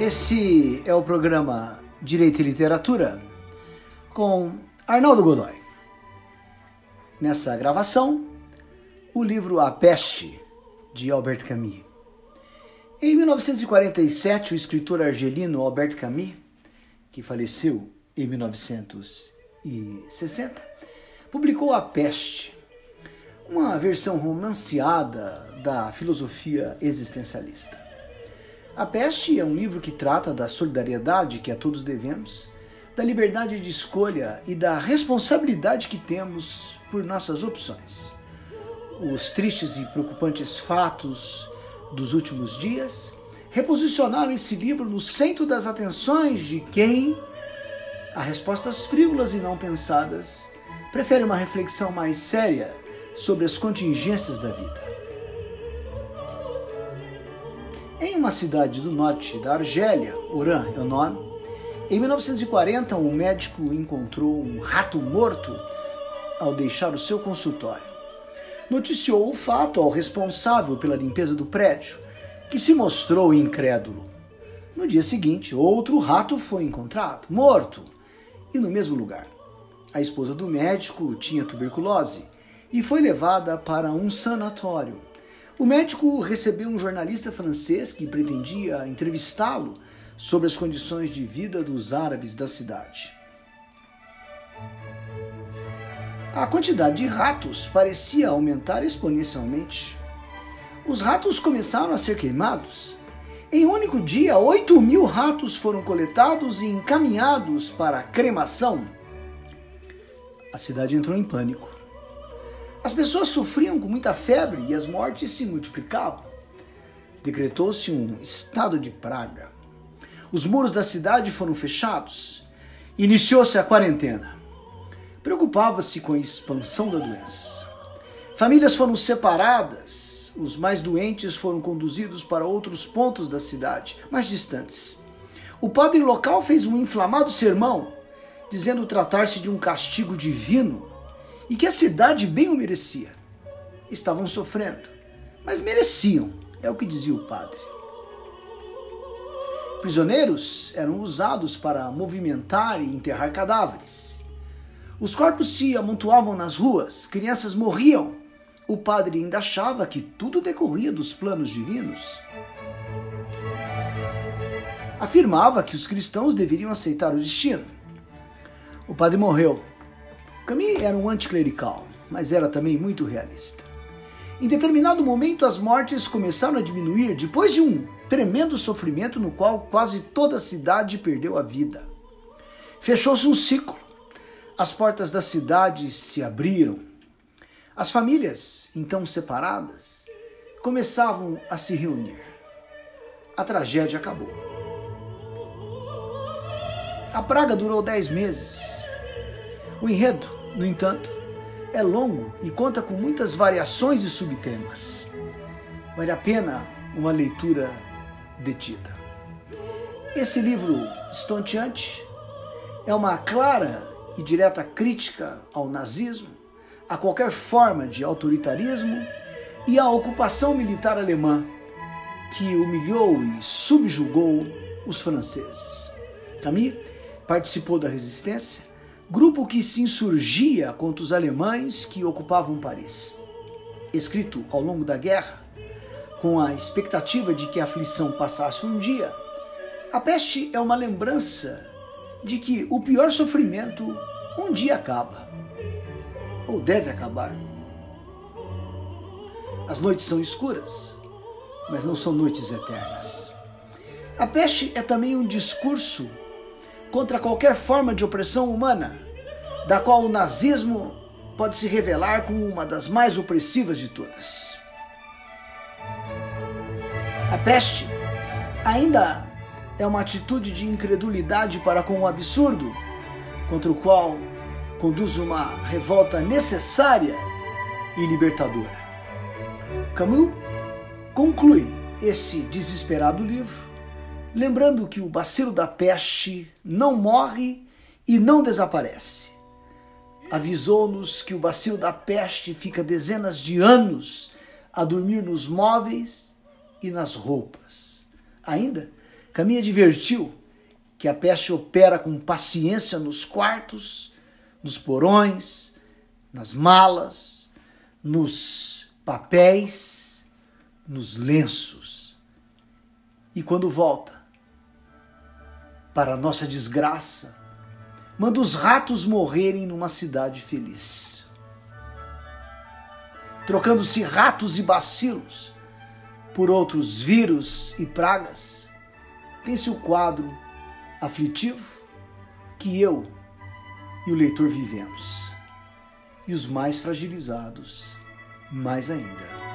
Esse é o programa Direito e Literatura com Arnaldo Godoy. Nessa gravação, o livro A Peste, de Albert Camus. Em 1947, o escritor argelino Albert Camus, que faleceu em 1960, publicou A Peste, uma versão romanceada da filosofia existencialista. A Peste é um livro que trata da solidariedade que a todos devemos, da liberdade de escolha e da responsabilidade que temos por nossas opções. Os tristes e preocupantes fatos dos últimos dias reposicionaram esse livro no centro das atenções de quem, a respostas frívolas e não pensadas, prefere uma reflexão mais séria sobre as contingências da vida. Uma cidade do norte da Argélia, Oran é o nome, em 1940 um médico encontrou um rato morto ao deixar o seu consultório. Noticiou o fato ao responsável pela limpeza do prédio, que se mostrou incrédulo. No dia seguinte, outro rato foi encontrado, morto, e no mesmo lugar. A esposa do médico tinha tuberculose e foi levada para um sanatório. O médico recebeu um jornalista francês que pretendia entrevistá-lo sobre as condições de vida dos árabes da cidade. A quantidade de ratos parecia aumentar exponencialmente. Os ratos começaram a ser queimados. Em um único dia, 8 mil ratos foram coletados e encaminhados para cremação. A cidade entrou em pânico. As pessoas sofriam com muita febre e as mortes se multiplicavam. Decretou-se um estado de praga. Os muros da cidade foram fechados. Iniciou-se a quarentena. Preocupava-se com a expansão da doença. Famílias foram separadas. Os mais doentes foram conduzidos para outros pontos da cidade, mais distantes. O padre local fez um inflamado sermão, dizendo tratar-se de um castigo divino e que a cidade bem o merecia. Estavam sofrendo, mas mereciam, é o que dizia o padre. Prisioneiros eram usados para movimentar e enterrar cadáveres. Os corpos se amontoavam nas ruas, crianças morriam. O padre ainda achava que tudo decorria dos planos divinos. Afirmava que os cristãos deveriam aceitar o destino. O padre morreu Camille era um anticlerical, mas era também muito realista. Em determinado momento, as mortes começaram a diminuir depois de um tremendo sofrimento no qual quase toda a cidade perdeu a vida. Fechou-se um ciclo. As portas da cidade se abriram. As famílias, então separadas, começavam a se reunir. A tragédia acabou. A praga durou dez meses. O enredo no entanto, é longo e conta com muitas variações e subtemas. Vale a pena uma leitura detida. Esse livro estonteante é uma clara e direta crítica ao nazismo, a qualquer forma de autoritarismo e à ocupação militar alemã que humilhou e subjugou os franceses. Camille participou da resistência grupo que se insurgia contra os alemães que ocupavam Paris. Escrito ao longo da guerra, com a expectativa de que a aflição passasse um dia, a peste é uma lembrança de que o pior sofrimento um dia acaba, ou deve acabar. As noites são escuras, mas não são noites eternas. A peste é também um discurso contra qualquer forma de opressão humana, da qual o nazismo pode se revelar como uma das mais opressivas de todas. A peste ainda é uma atitude de incredulidade para com o absurdo, contra o qual conduz uma revolta necessária e libertadora. Camus conclui esse desesperado livro lembrando que o bacilo da peste não morre e não desaparece. Avisou-nos que o bacilo da peste fica dezenas de anos a dormir nos móveis e nas roupas. Ainda Caminha advertiu que a peste opera com paciência nos quartos, nos porões, nas malas, nos papéis, nos lenços. E quando volta, para nossa desgraça, manda os ratos morrerem numa cidade feliz. Trocando-se ratos e bacilos por outros vírus e pragas, pense o quadro aflitivo que eu e o leitor vivemos, e os mais fragilizados mais ainda.